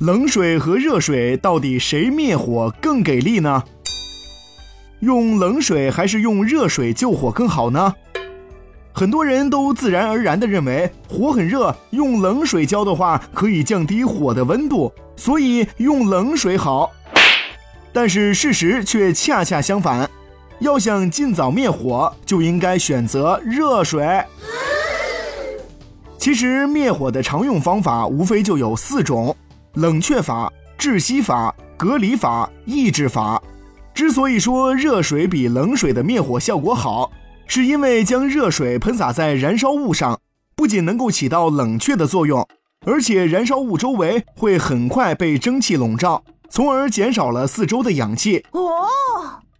冷水和热水到底谁灭火更给力呢？用冷水还是用热水救火更好呢？很多人都自然而然地认为火很热，用冷水浇的话可以降低火的温度，所以用冷水好。但是事实却恰恰相反，要想尽早灭火，就应该选择热水。其实灭火的常用方法无非就有四种：冷却法、窒息法、隔离法、抑制法。之所以说热水比冷水的灭火效果好，是因为将热水喷洒在燃烧物上，不仅能够起到冷却的作用，而且燃烧物周围会很快被蒸汽笼罩，从而减少了四周的氧气。哦，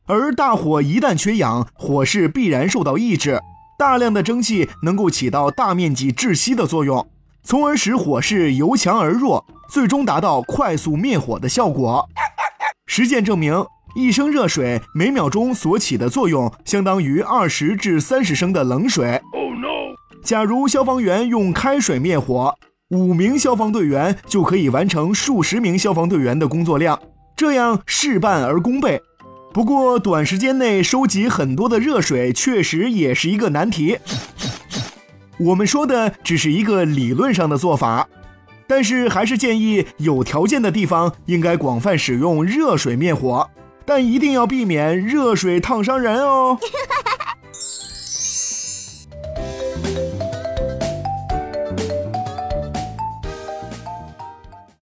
而大火一旦缺氧，火势必然受到抑制，大量的蒸汽能够起到大面积窒息的作用，从而使火势由强而弱，最终达到快速灭火的效果。实践证明。一升热水每秒钟所起的作用，相当于二十至三十升的冷水。假如消防员用开水灭火，五名消防队员就可以完成数十名消防队员的工作量，这样事半而功倍。不过，短时间内收集很多的热水确实也是一个难题。我们说的只是一个理论上的做法，但是还是建议有条件的地方应该广泛使用热水灭火。但一定要避免热水烫伤人哦。